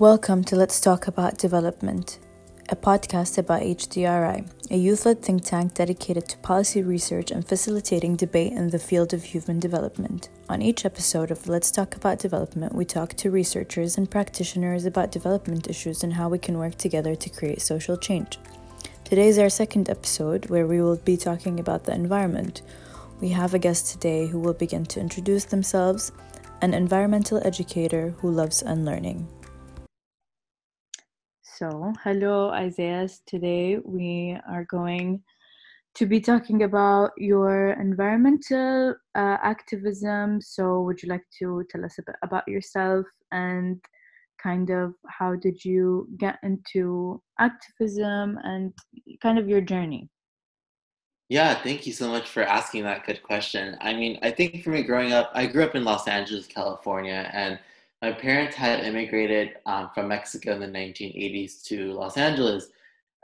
Welcome to Let's Talk About Development, a podcast about HDRI, a youth led think tank dedicated to policy research and facilitating debate in the field of human development. On each episode of Let's Talk About Development, we talk to researchers and practitioners about development issues and how we can work together to create social change. Today is our second episode where we will be talking about the environment. We have a guest today who will begin to introduce themselves, an environmental educator who loves unlearning. So, hello, Isaiah. Today we are going to be talking about your environmental uh, activism. So, would you like to tell us a bit about yourself and kind of how did you get into activism and kind of your journey? Yeah, thank you so much for asking that good question. I mean, I think for me growing up, I grew up in Los Angeles, California, and my parents had immigrated um, from Mexico in the 1980s to Los Angeles,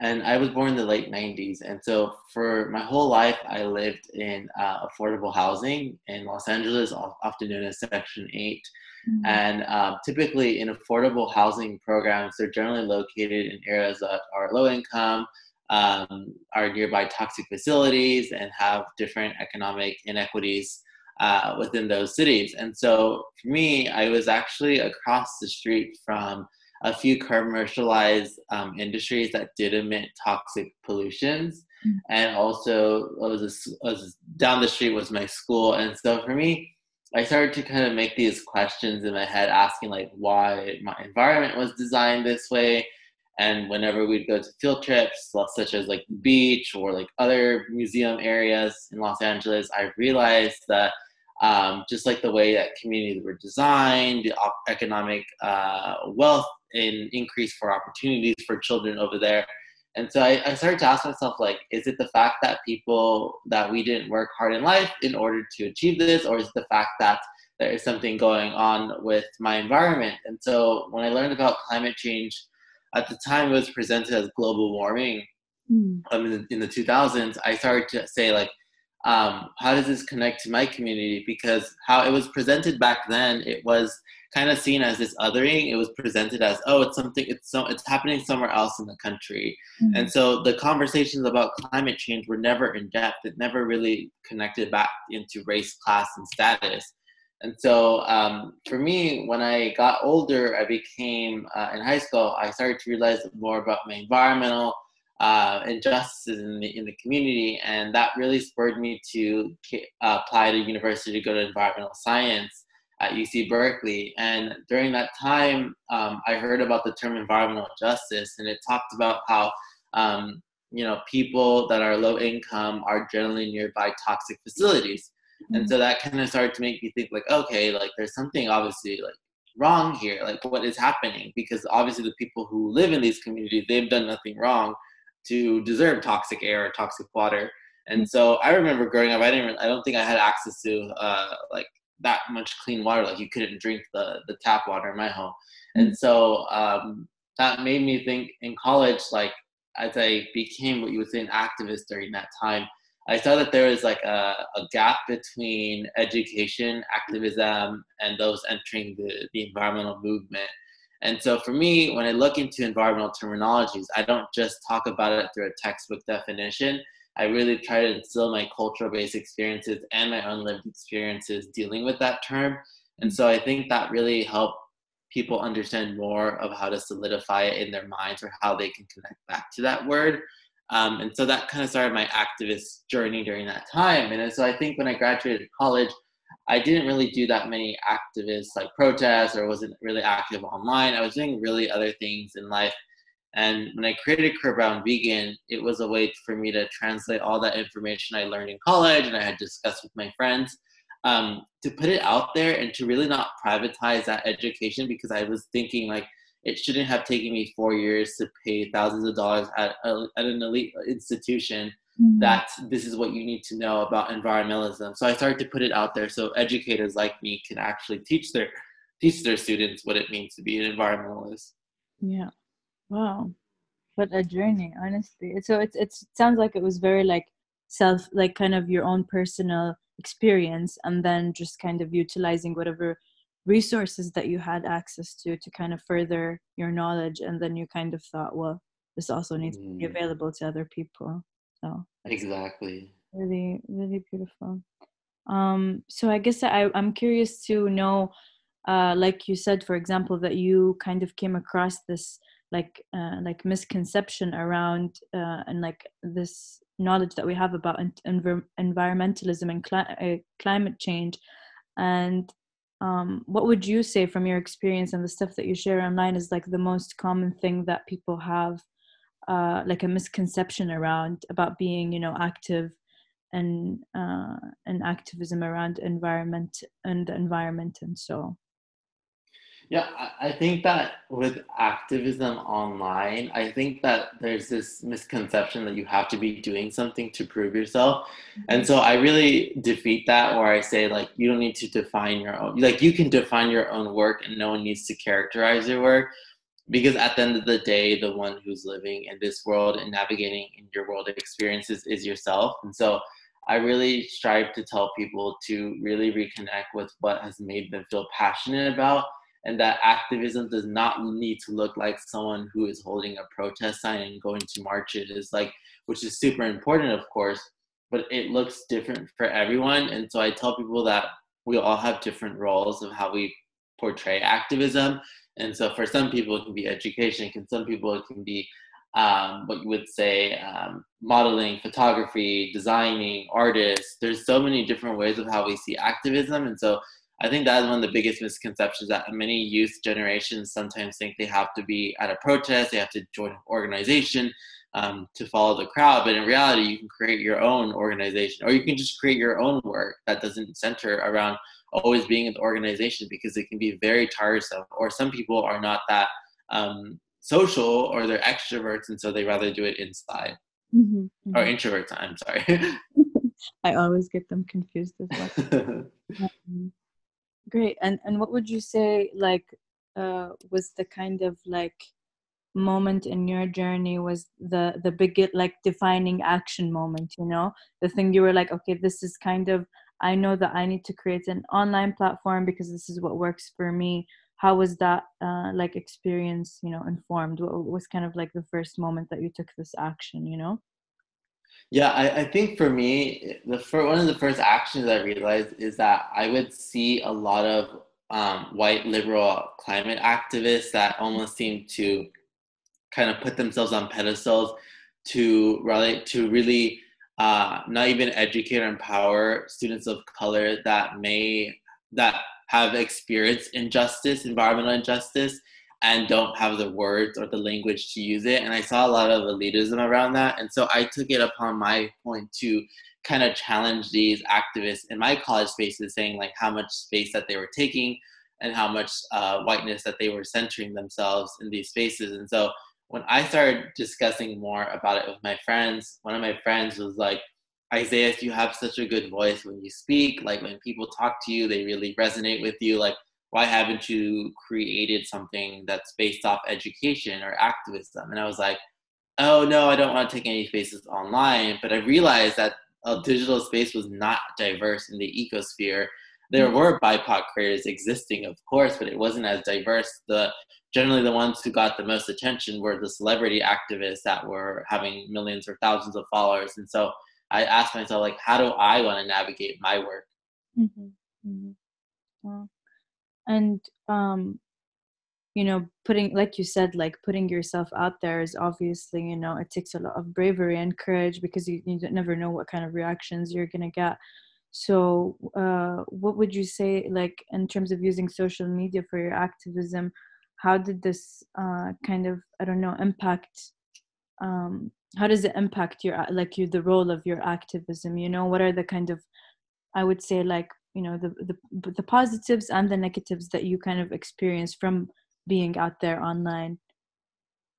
and I was born in the late 90s. And so for my whole life, I lived in uh, affordable housing in Los Angeles, often known as Section 8. Mm-hmm. And um, typically in affordable housing programs, they're generally located in areas that are low income, um, are nearby toxic facilities, and have different economic inequities uh, within those cities. And so for me, I was actually across the street from a few commercialized um, industries that did emit toxic pollutions. Mm-hmm. And also, was, a, was down the street was my school. And so for me, I started to kind of make these questions in my head, asking like why my environment was designed this way. And whenever we'd go to field trips, such as like beach or like other museum areas in Los Angeles, I realized that um, just like the way that communities were designed, the economic uh, wealth and increase for opportunities for children over there. And so I, I, started to ask myself, like, is it the fact that people that we didn't work hard in life in order to achieve this, or is it the fact that there is something going on with my environment? And so when I learned about climate change, at the time it was presented as global warming. Mm. Um, in, the, in the 2000s, I started to say like, um, how does this connect to my community? Because how it was presented back then, it was kind of seen as this othering. It was presented as, oh, it's something, it's so, it's happening somewhere else in the country. Mm-hmm. And so the conversations about climate change were never in depth. It never really connected back into race, class, and status. And so um, for me, when I got older, I became uh, in high school. I started to realize more about my environmental uh, injustices in the, in the community. And that really spurred me to uh, apply to university to go to environmental science at UC Berkeley. And during that time, um, I heard about the term environmental justice, and it talked about how um, you know people that are low income are generally nearby toxic facilities. Mm-hmm. And so that kind of started to make me think like, okay, like there's something obviously like wrong here. Like what is happening? Because obviously the people who live in these communities, they've done nothing wrong to deserve toxic air or toxic water. And mm. so I remember growing up, I didn't, I don't think I had access to uh, like that much clean water. Like you couldn't drink the the tap water in my home. And mm. so um, that made me think in college, like as I became what you would say an activist during that time, I saw that there was like a, a gap between education, activism, and those entering the, the environmental movement. And so for me, when I look into environmental terminologies, I don't just talk about it through a textbook definition. I really try to instill my cultural based experiences and my own lived experiences dealing with that term. And so I think that really helped people understand more of how to solidify it in their minds or how they can connect back to that word. Um, and so that kind of started my activist journey during that time. And so I think when I graduated college, I didn't really do that many activists like protests or wasn't really active online. I was doing really other things in life. And when I created Queer Brown Vegan, it was a way for me to translate all that information I learned in college and I had discussed with my friends um, to put it out there and to really not privatize that education because I was thinking like it shouldn't have taken me four years to pay thousands of dollars at, a, at an elite institution mm-hmm. that this is what you need to know about environmentalism. So I started to put it out there so educators like me can actually teach their teach their students what it means to be an environmentalist. Yeah. Wow. What a journey, honestly. So it's it's it sounds like it was very like self like kind of your own personal experience and then just kind of utilizing whatever resources that you had access to to kind of further your knowledge and then you kind of thought well this also needs mm. to be mm. available to other people so exactly really really beautiful um so i guess i i'm curious to know uh like you said for example that you kind of came across this like uh, like misconception around uh, and like this knowledge that we have about env- environmentalism and cli- uh, climate change and um, what would you say from your experience and the stuff that you share online is like the most common thing that people have uh, like a misconception around about being you know active and uh, and activism around environment and the environment and so yeah, I think that with activism online, I think that there's this misconception that you have to be doing something to prove yourself. And mm-hmm. so I really defeat that where I say, like, you don't need to define your own, like, you can define your own work and no one needs to characterize your work. Because at the end of the day, the one who's living in this world and navigating in your world experiences is yourself. And so I really strive to tell people to really reconnect with what has made them feel passionate about and that activism does not need to look like someone who is holding a protest sign and going to marches like which is super important of course but it looks different for everyone. And so i tell people that we all have different roles of how we portray activism. And so for some people it can be education. And some people it can be um, what you would say um, modeling photography designing artists. There's so many different ways of how we see activism. And so I think that is one of the biggest misconceptions that many youth generations sometimes think they have to be at a protest, they have to join an organization um, to follow the crowd. But in reality, you can create your own organization, or you can just create your own work that doesn't center around always being in the organization because it can be very tiresome. Or some people are not that um, social, or they're extroverts, and so they rather do it inside. Mm-hmm, mm-hmm. Or introverts. I'm sorry. I always get them confused as well. um, Great. And and what would you say like uh, was the kind of like moment in your journey was the the big like defining action moment you know? The thing you were like okay this is kind of i know that i need to create an online platform because this is what works for me. How was that uh, like experience you know informed? What was kind of like the first moment that you took this action you know yeah, I, I think for me, the first, one of the first actions I realized is that I would see a lot of um, white liberal climate activists that almost seem to kind of put themselves on pedestals to really to really uh, not even educate or empower students of color that may that have experienced injustice, environmental injustice, and don't have the words or the language to use it. And I saw a lot of elitism around that. And so I took it upon my point to kind of challenge these activists in my college spaces, saying like how much space that they were taking and how much uh, whiteness that they were centering themselves in these spaces. And so when I started discussing more about it with my friends, one of my friends was like, Isaiah, you have such a good voice when you speak. Like when people talk to you, they really resonate with you. Like why haven't you created something that's based off education or activism? And I was like, oh no, I don't want to take any spaces online. But I realized that a digital space was not diverse in the ecosphere. There mm-hmm. were BIPOC creators existing, of course, but it wasn't as diverse. The generally the ones who got the most attention were the celebrity activists that were having millions or thousands of followers. And so I asked myself, like, how do I want to navigate my work? Mm-hmm. Mm-hmm. And um you know putting like you said like putting yourself out there is obviously you know it takes a lot of bravery and courage because you, you never know what kind of reactions you're gonna get. So uh what would you say like in terms of using social media for your activism how did this uh kind of i don't know impact um how does it impact your like you the role of your activism? You know what are the kind of i would say like you know the the the positives and the negatives that you kind of experience from being out there online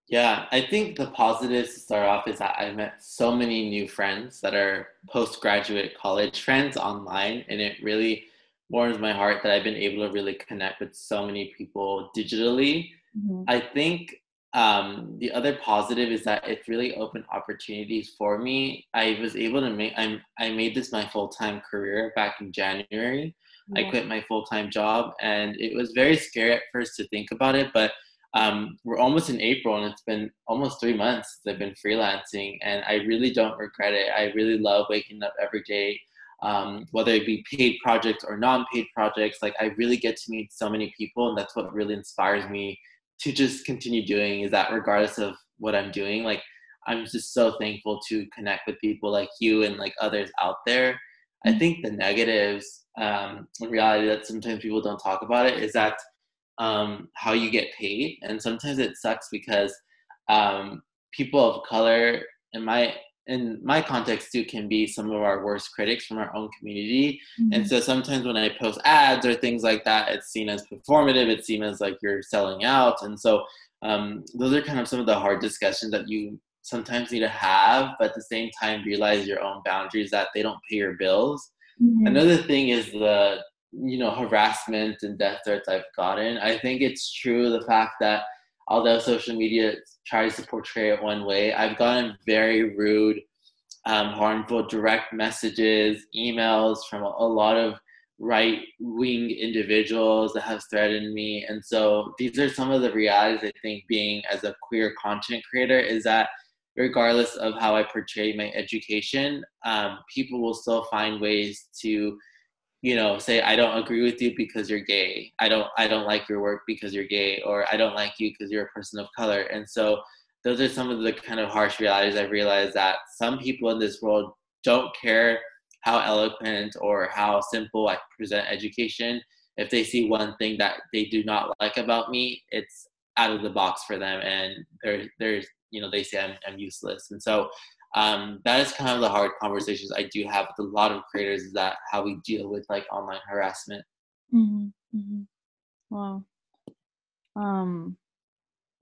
yeah i think the positives to start off is that i met so many new friends that are postgraduate college friends online and it really warms my heart that i've been able to really connect with so many people digitally mm-hmm. i think um, the other positive is that it really opened opportunities for me. I was able to make I'm, I made this my full time career back in January yeah. I quit my full time job, and it was very scary at first to think about it. But um, we're almost in April, and it's been almost three months since I've been freelancing, and I really don't regret it. I really love waking up every day. Um, whether it be paid projects or non-paid projects like i really get to meet so many people and that's what really inspires me to just continue doing is that regardless of what i'm doing like I'm just so thankful to connect with people like you and like others out there. I mm. think the negatives, um, in reality, that sometimes people don't talk about it, is that um, how you get paid, and sometimes it sucks because um, people of color, in my in my context too, can be some of our worst critics from our own community. Mm-hmm. And so sometimes when I post ads or things like that, it's seen as performative. It's seen as like you're selling out, and so um, those are kind of some of the hard discussions that you sometimes need to have, but at the same time realize your own boundaries that they don't pay your bills. Mm-hmm. Another thing is the you know harassment and death threats I've gotten. I think it's true the fact that although social media tries to portray it one way, I've gotten very rude, um, harmful direct messages, emails from a, lot of right wing individuals that have threatened me. And so these are some of the realities I think being as a queer content creator is that regardless of how I portray my education, um, people will still find ways to, you know, say I don't agree with you because you're gay. I don't I don't like your work because you're gay, or I don't like you because you're a person of color. And so those are some of the kind of harsh realities I've realized that some people in this world don't care how eloquent or how simple I present education. If they see one thing that they do not like about me, it's out of the box for them and they're, they're you know they say I'm, I'm useless and so um, that is kind of the hard conversations I do have with a lot of creators is that how we deal with like online harassment. Mm-hmm. Mm-hmm. Wow. Um,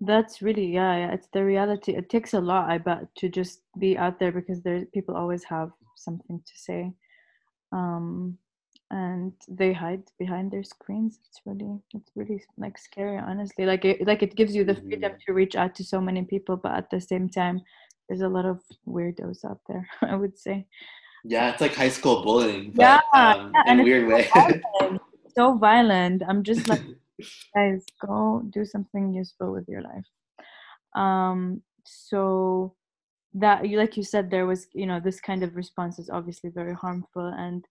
that's really yeah, yeah, it's the reality. It takes a lot, I bet, to just be out there because there people always have something to say. Um, and they hide behind their screens it's really it's really like scary honestly like it like it gives you the freedom mm-hmm. to reach out to so many people but at the same time there's a lot of weirdos out there i would say. Yeah it's like high school bullying but, yeah, um, yeah in a weird way. violent. so violent. I'm just like guys go do something useful with your life. Um so that you like you said there was you know this kind of response is obviously very harmful. And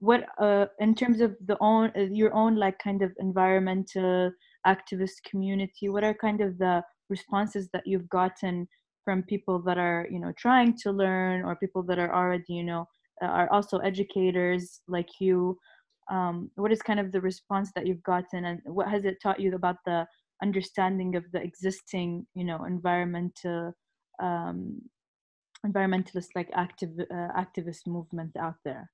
what uh, in terms of the own uh, your own like kind of environmental activist community what are kind of the responses that you've gotten from people that are you know trying to learn or people that are already you know uh, are also educators like you um, what is kind of the response that you've gotten and what has it taught you about the understanding of the existing you know environmental um, environmentalist like active uh, activist movement out there?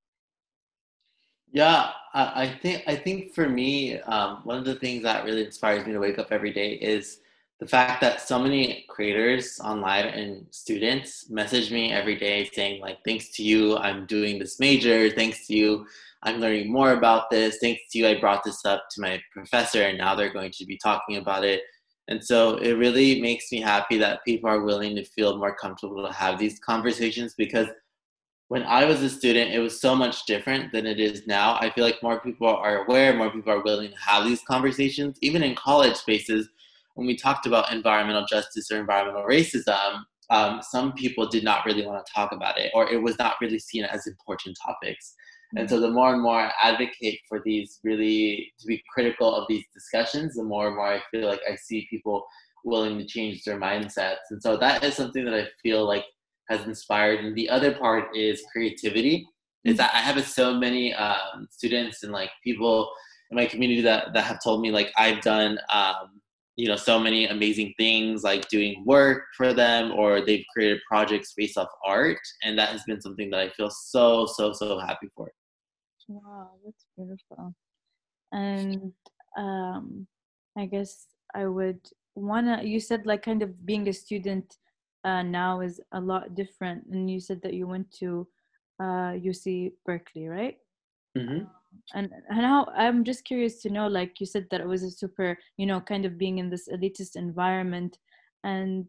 Yeah, I, I think I think for me, um, one of the things that really inspires me to wake up every day is the fact that so many creators online and students message me every day saying like, "Thanks to you, I'm doing this major. Thanks to you, I'm learning more about this. Thanks to you, I brought this up to my professor, and now they're going to be talking about it." And so it really makes me happy that people are willing to feel more comfortable to have these conversations because when I was a student, it was so much different than it is now. I feel like more people are aware, more people are willing to have these conversations. Even in college spaces, when we talked about environmental justice or environmental racism, um, some people did not really want to talk about it, or it was not really seen as important topics. And so, the more and more I advocate for these really to be critical of these discussions, the more and more I feel like I see people willing to change their mindsets. And so, that is something that I feel like has inspired. And the other part is creativity. Is that I have so many um, students and like people in my community that, that have told me like I've done um, you know so many amazing things like doing work for them or they've created projects based off art and that has been something that I feel so so so happy for. Wow, that's beautiful. And um, I guess I would wanna. You said like kind of being a student uh, now is a lot different. And you said that you went to uh, UC Berkeley, right? Mm-hmm. And how I'm just curious to know, like you said that it was a super, you know, kind of being in this elitist environment, and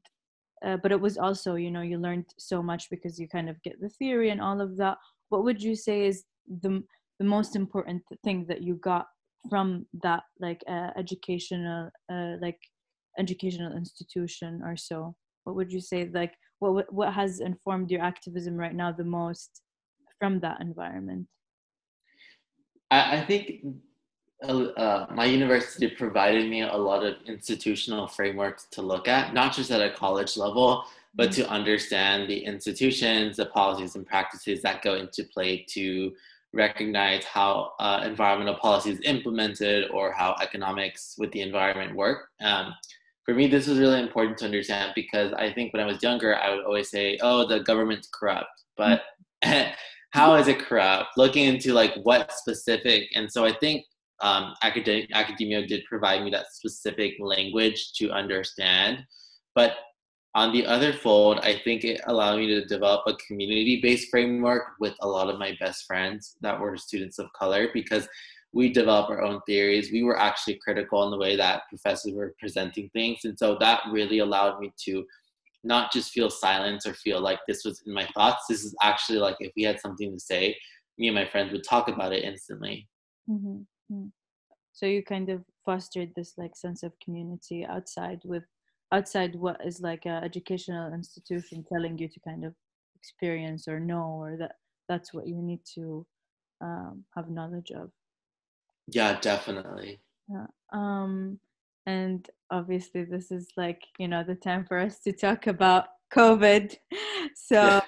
uh, but it was also, you know, you learned so much because you kind of get the theory and all of that. What would you say is the the most important thing that you got from that like uh, educational uh, like educational institution or so what would you say like what what has informed your activism right now the most from that environment i, I think uh, uh, my university provided me a lot of institutional frameworks to look at not just at a college level but mm-hmm. to understand the institutions the policies and practices that go into play to recognize how uh, environmental policy is implemented or how economics with the environment work. Um, for me, this was really important to understand because I think when I was younger, I would always say, "Oh, the government's corrupt," but how is it corrupt? Looking into like what specific, and so I think um, academic academia did provide me that specific language to understand. But on the other fold, I think it allowed me to develop a community based framework with a lot of my best friends that were students of color because we develop our own theories. We were actually critical in the way that professors were presenting things. And so that really allowed me to not just feel silence or feel like this was in my thoughts. This is actually like if we had something to say, me and my friends would talk about it instantly. Mm-hmm. mm-hmm. So you kind of fostered this like sense of community outside with outside what is like an educational institution telling you to kind of experience or know or that that's what you need to um, have knowledge of yeah definitely yeah. um and obviously this is like you know the time for us to talk about covid so yeah.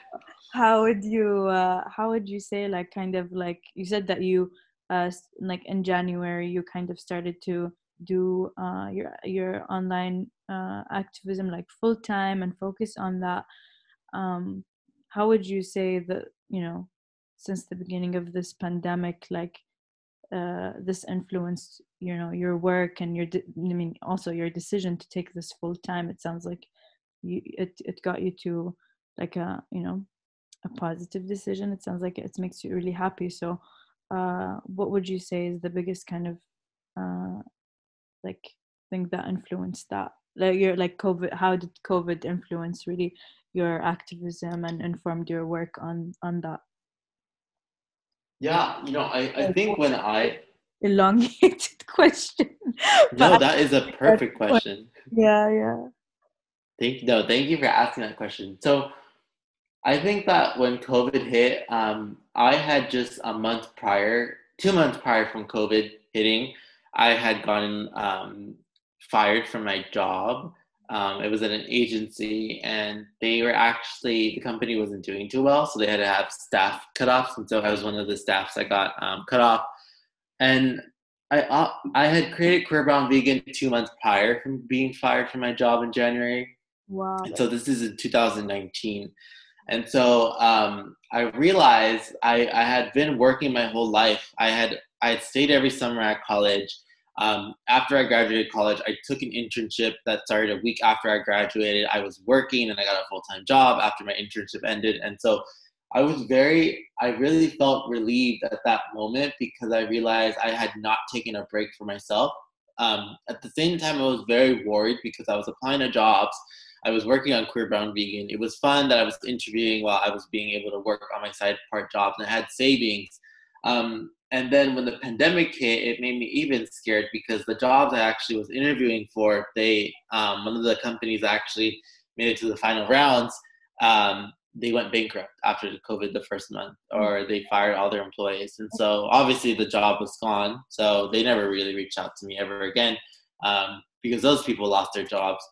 how would you uh, how would you say like kind of like you said that you uh like in january you kind of started to do uh, your your online uh, activism like full time and focus on that um, how would you say that you know since the beginning of this pandemic like uh, this influenced you know your work and your de- i mean also your decision to take this full time it sounds like you it, it got you to like a you know a positive decision it sounds like it makes you really happy. So uh, what would you say is the biggest kind of uh, like thing that influenced that? Like your like covid how did covid influence really your activism and informed your work on on that? Yeah you know i i think when i elongated question no that is a perfect question yeah yeah thank no thank you for asking that question so i think that when covid hit um i had just a month prior two months prior from covid hitting I had gotten um, fired from my job. Um, it was at an agency, and they were actually the company wasn't doing too well, so they had to have staff cut off. And so I was one of the staffs that got um, cut off. And I uh, I had created Queer Brown Vegan two months prior from being fired from my job in January. Wow! And so this is in 2019. And so um, I realized I, I had been working my whole life. I had I had stayed every summer at college. Um, after I graduated college, I took an internship that started a week after I graduated. I was working and I got a full time job after my internship ended. And so I was very, I really felt relieved at that moment because I realized I had not taken a break for myself. Um, at the same time, I was very worried because I was applying to jobs. I was working on Queer Brown Vegan. It was fun that I was interviewing while I was being able to work on my side part jobs and I had savings. Um, and then when the pandemic hit, it made me even scared because the jobs I actually was interviewing for, they um, one of the companies actually made it to the final rounds. Um, they went bankrupt after the COVID the first month, or they fired all their employees, and so obviously the job was gone. So they never really reached out to me ever again um, because those people lost their jobs.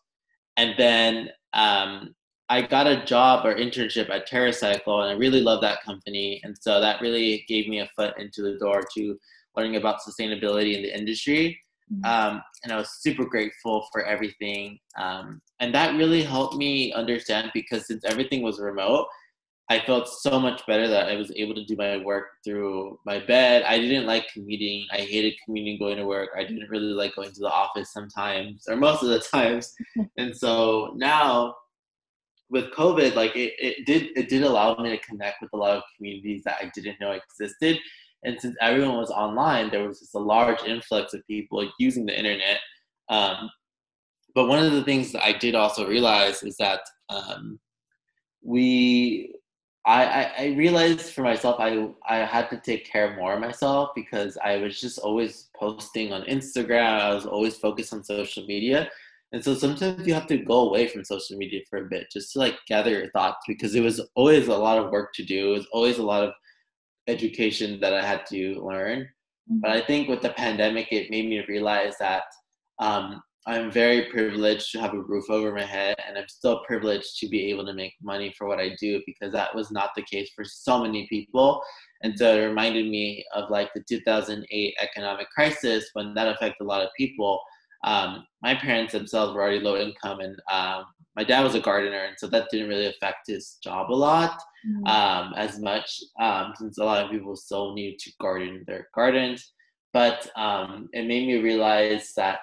And then um, I got a job or internship at TerraCycle, and I really love that company. And so that really gave me a foot into the door to learning about sustainability in the industry. Mm-hmm. Um, and I was super grateful for everything. Um, and that really helped me understand because since everything was remote, I felt so much better that I was able to do my work through my bed. I didn't like commuting. I hated commuting going to work. I didn't really like going to the office sometimes or most of the times. and so now with COVID, like it, it did it did allow me to connect with a lot of communities that I didn't know existed. And since everyone was online, there was just a large influx of people using the internet. Um, but one of the things that I did also realize is that um, we I, I, I realized for myself I I had to take care more of myself because I was just always posting on Instagram. I was always focused on social media. And so sometimes you have to go away from social media for a bit just to like gather your thoughts because it was always a lot of work to do. It was always a lot of education that I had to learn. Mm-hmm. But I think with the pandemic, it made me realize that um, I'm very privileged to have a roof over my head, and I'm still privileged to be able to make money for what I do because that was not the case for so many people. And so it reminded me of like the 2008 economic crisis when that affected a lot of people. Um, my parents themselves were already low income, and um, my dad was a gardener, and so that didn't really affect his job a lot mm-hmm. um, as much, um, since a lot of people still need to garden their gardens. But um, it made me realize that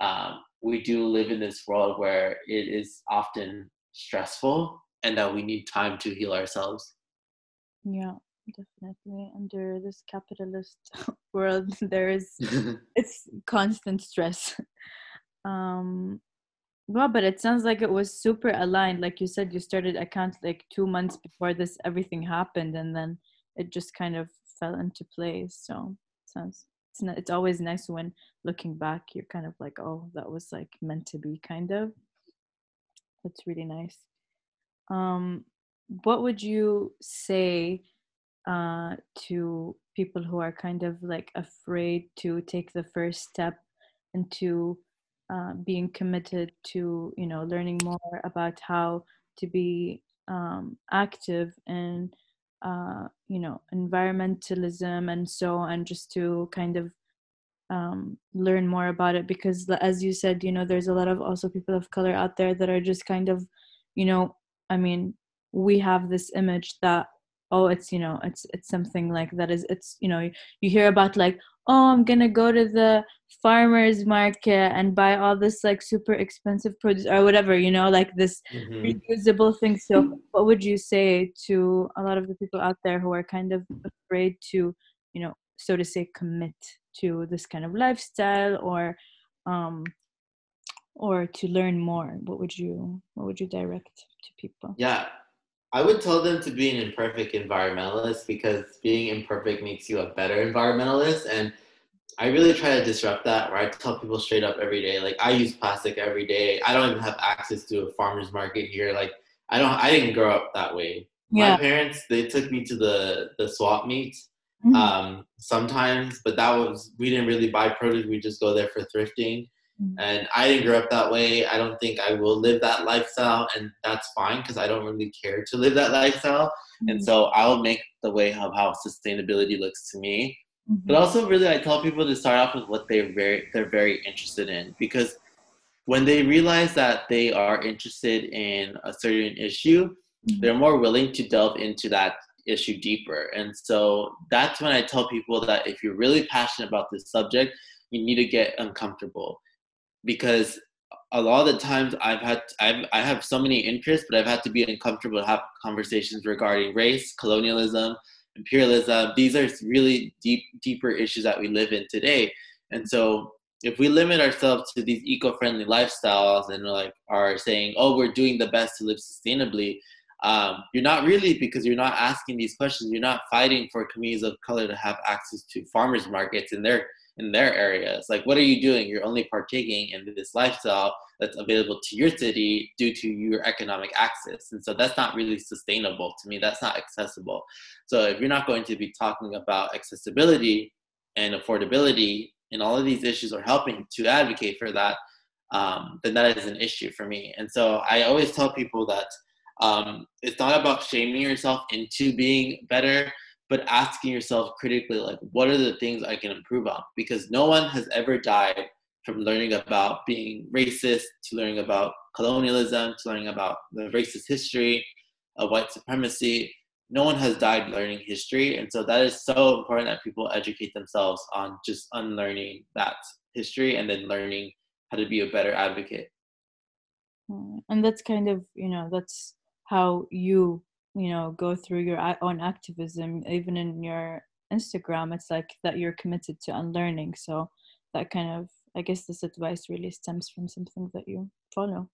um, we do live in this world where it is often stressful and that we need time to heal ourselves. Yeah, definitely. Under this capitalist world, there is it's constant stress. Um, well, but it sounds like it was super aligned. Like you said, you started account like two months before this everything happened, and then it just kind of fell into place. So sounds it's not, it's always nice when looking back you're kind of like oh that was like meant to be kind of that's really nice um what would you say uh to people who are kind of like afraid to take the first step into uh, being committed to you know learning more about how to be um, active in uh, you know environmentalism and so on just to kind of um, learn more about it. Because as you said you know there's a lot of also people of color out there that are just kind of you know i mean we have this image that oh it's you know it's it's something like that is it's you know you hear about like oh i'm gonna go to the farmers market and buy all this like super expensive produce or whatever you know like this mm-hmm. reusable thing. So what would you say to a lot of the people out there who are kind of afraid to you know so to say commit to this kind of lifestyle or um or to learn more? What would you what would you direct to people? Yeah I would tell them to be an imperfect environmentalist because being imperfect makes you a better environmentalist. And I really try to disrupt that where I tell people straight up every day, like I use plastic every day. I don't even have access to a farmer's market here. Like I don't I didn't grow up that way. Yeah. My parents, they took me to the the swap meet mm-hmm. um, sometimes, but that was we didn't really buy produce, we just go there for thrifting. Mm-hmm. And I didn't grow up that way. I don't think I will live that lifestyle, and that's fine because I don't really care to live that lifestyle. Mm-hmm. And so I'll make the way of how sustainability looks to me. Mm-hmm. But also, really, I tell people to start off with what they're very they're very interested in because when they realize that they are interested in a certain issue, mm-hmm. they're more willing to delve into that issue deeper. And so that's when I tell people that if you're really passionate about this subject, you need to get uncomfortable because a lot of the times I've had I've, I have so many interests, but I've had to be uncomfortable to have conversations regarding race, colonialism, imperialism. These are really deep, deeper issues that we live in today. And so, if we limit ourselves to these eco-friendly lifestyles and like are saying, "Oh, we're doing the best to live sustainably," um, you're not really because you're not asking these questions. You're not fighting for communities of color to have access to farmers markets in their in their areas. Like, what are you doing? You're only partaking in this lifestyle that's available to your city due to your economic access. And so that's not really sustainable to me. That's not accessible. So if you're not going to be talking about accessibility and affordability and all of these issues are helping to advocate for that, um, then that is an issue for me. And so I always tell people that um, it's not about shaming yourself into being better but asking yourself critically like what are the things i can improve on? Because no one has ever died from learning about being racist to learning about colonialism to learning about the racist history of white supremacy. No one has died learning history and so that is so important that people educate themselves on just unlearning that history and then learning how to be a better advocate. Mm, and that's kind of you know that's how you you know go through your own activism even in your instagram it's like that you're committed to unlearning so that kind of i guess this advice really stems from something that you follow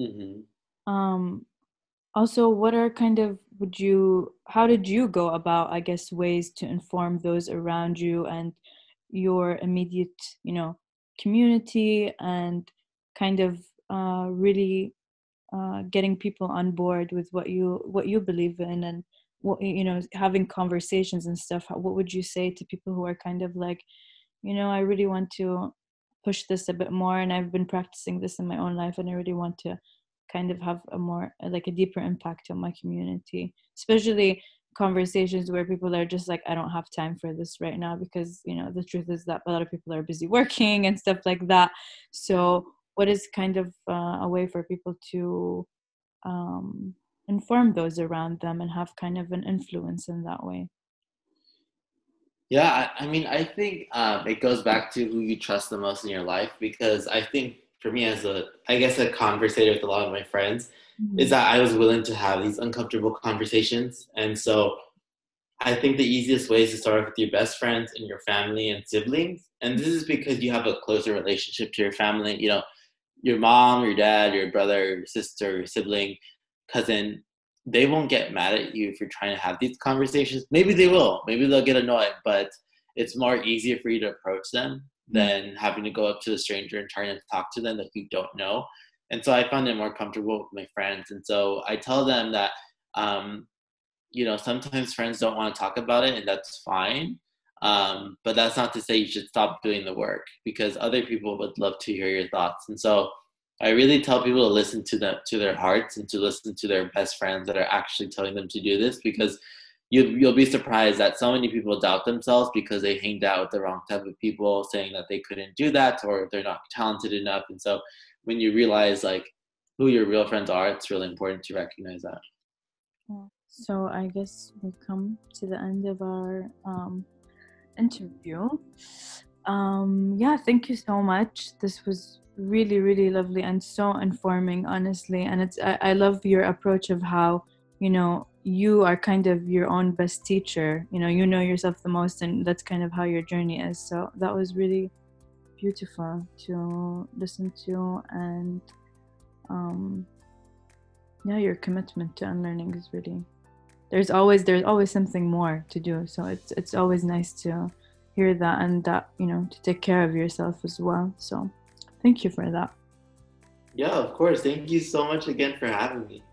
mm-hmm. um also what are kind of would you how did you go about i guess ways to inform those around you and your immediate you know community and kind of uh, really uh, getting people on board with what you what you believe in and what you know having conversations and stuff what would you say to people who are kind of like you know i really want to push this a bit more and i've been practicing this in my own life and i really want to kind of have a more like a deeper impact on my community. Especially conversations where people are just like i don't have time for this right now because you know the truth is that a lot of people are busy working and stuff like that. So what is kind of uh, a way for people to um, inform those around them and have kind of an influence in that way? Yeah i, I mean i think um, it goes back to who you trust the most in your life because i think for me as a i guess a conversator with a lot of my friends mm-hmm. is that i was willing to have these uncomfortable conversations. And so i think the easiest way is to start with your best friends and your family and siblings. And this is because you have a closer relationship to your family you know your mom your dad your brother your sister your sibling cousin they won't get mad at you if you're trying to have these conversations maybe they will maybe they'll get annoyed but it's more easier for you to approach them than having to go up to a stranger and trying to talk to them that you don't know. And so I found it more comfortable with my friends. And so I tell them that, um, you know, sometimes friends don't want to talk about it, and that's fine. Um, but that's not to say you should stop doing the work because other people would love to hear your thoughts. And so I really tell people to listen to them to their hearts and to listen to their best friends that are actually telling them to do this because you you'll be surprised that so many people doubt themselves because they hanged out with the wrong type of people saying that they couldn't do that or they're not talented enough. And so when you realize like who your real friends are it's really important to recognize that. So i guess we've come to the end of our um, interview. Um, yeah thank you so much. This was really really lovely and so informing honestly. And it's I, I love your approach of how you know you are kind of your own best teacher. You know you know yourself the most and that's kind of how your journey is. So that was really beautiful to listen to and um yeah your commitment to unlearning is really there's always there's always something more to do. So it's it's always nice to hear that and that you know to take care of yourself as well. So thank you for that. Yeah of course. Thank you so much again for having me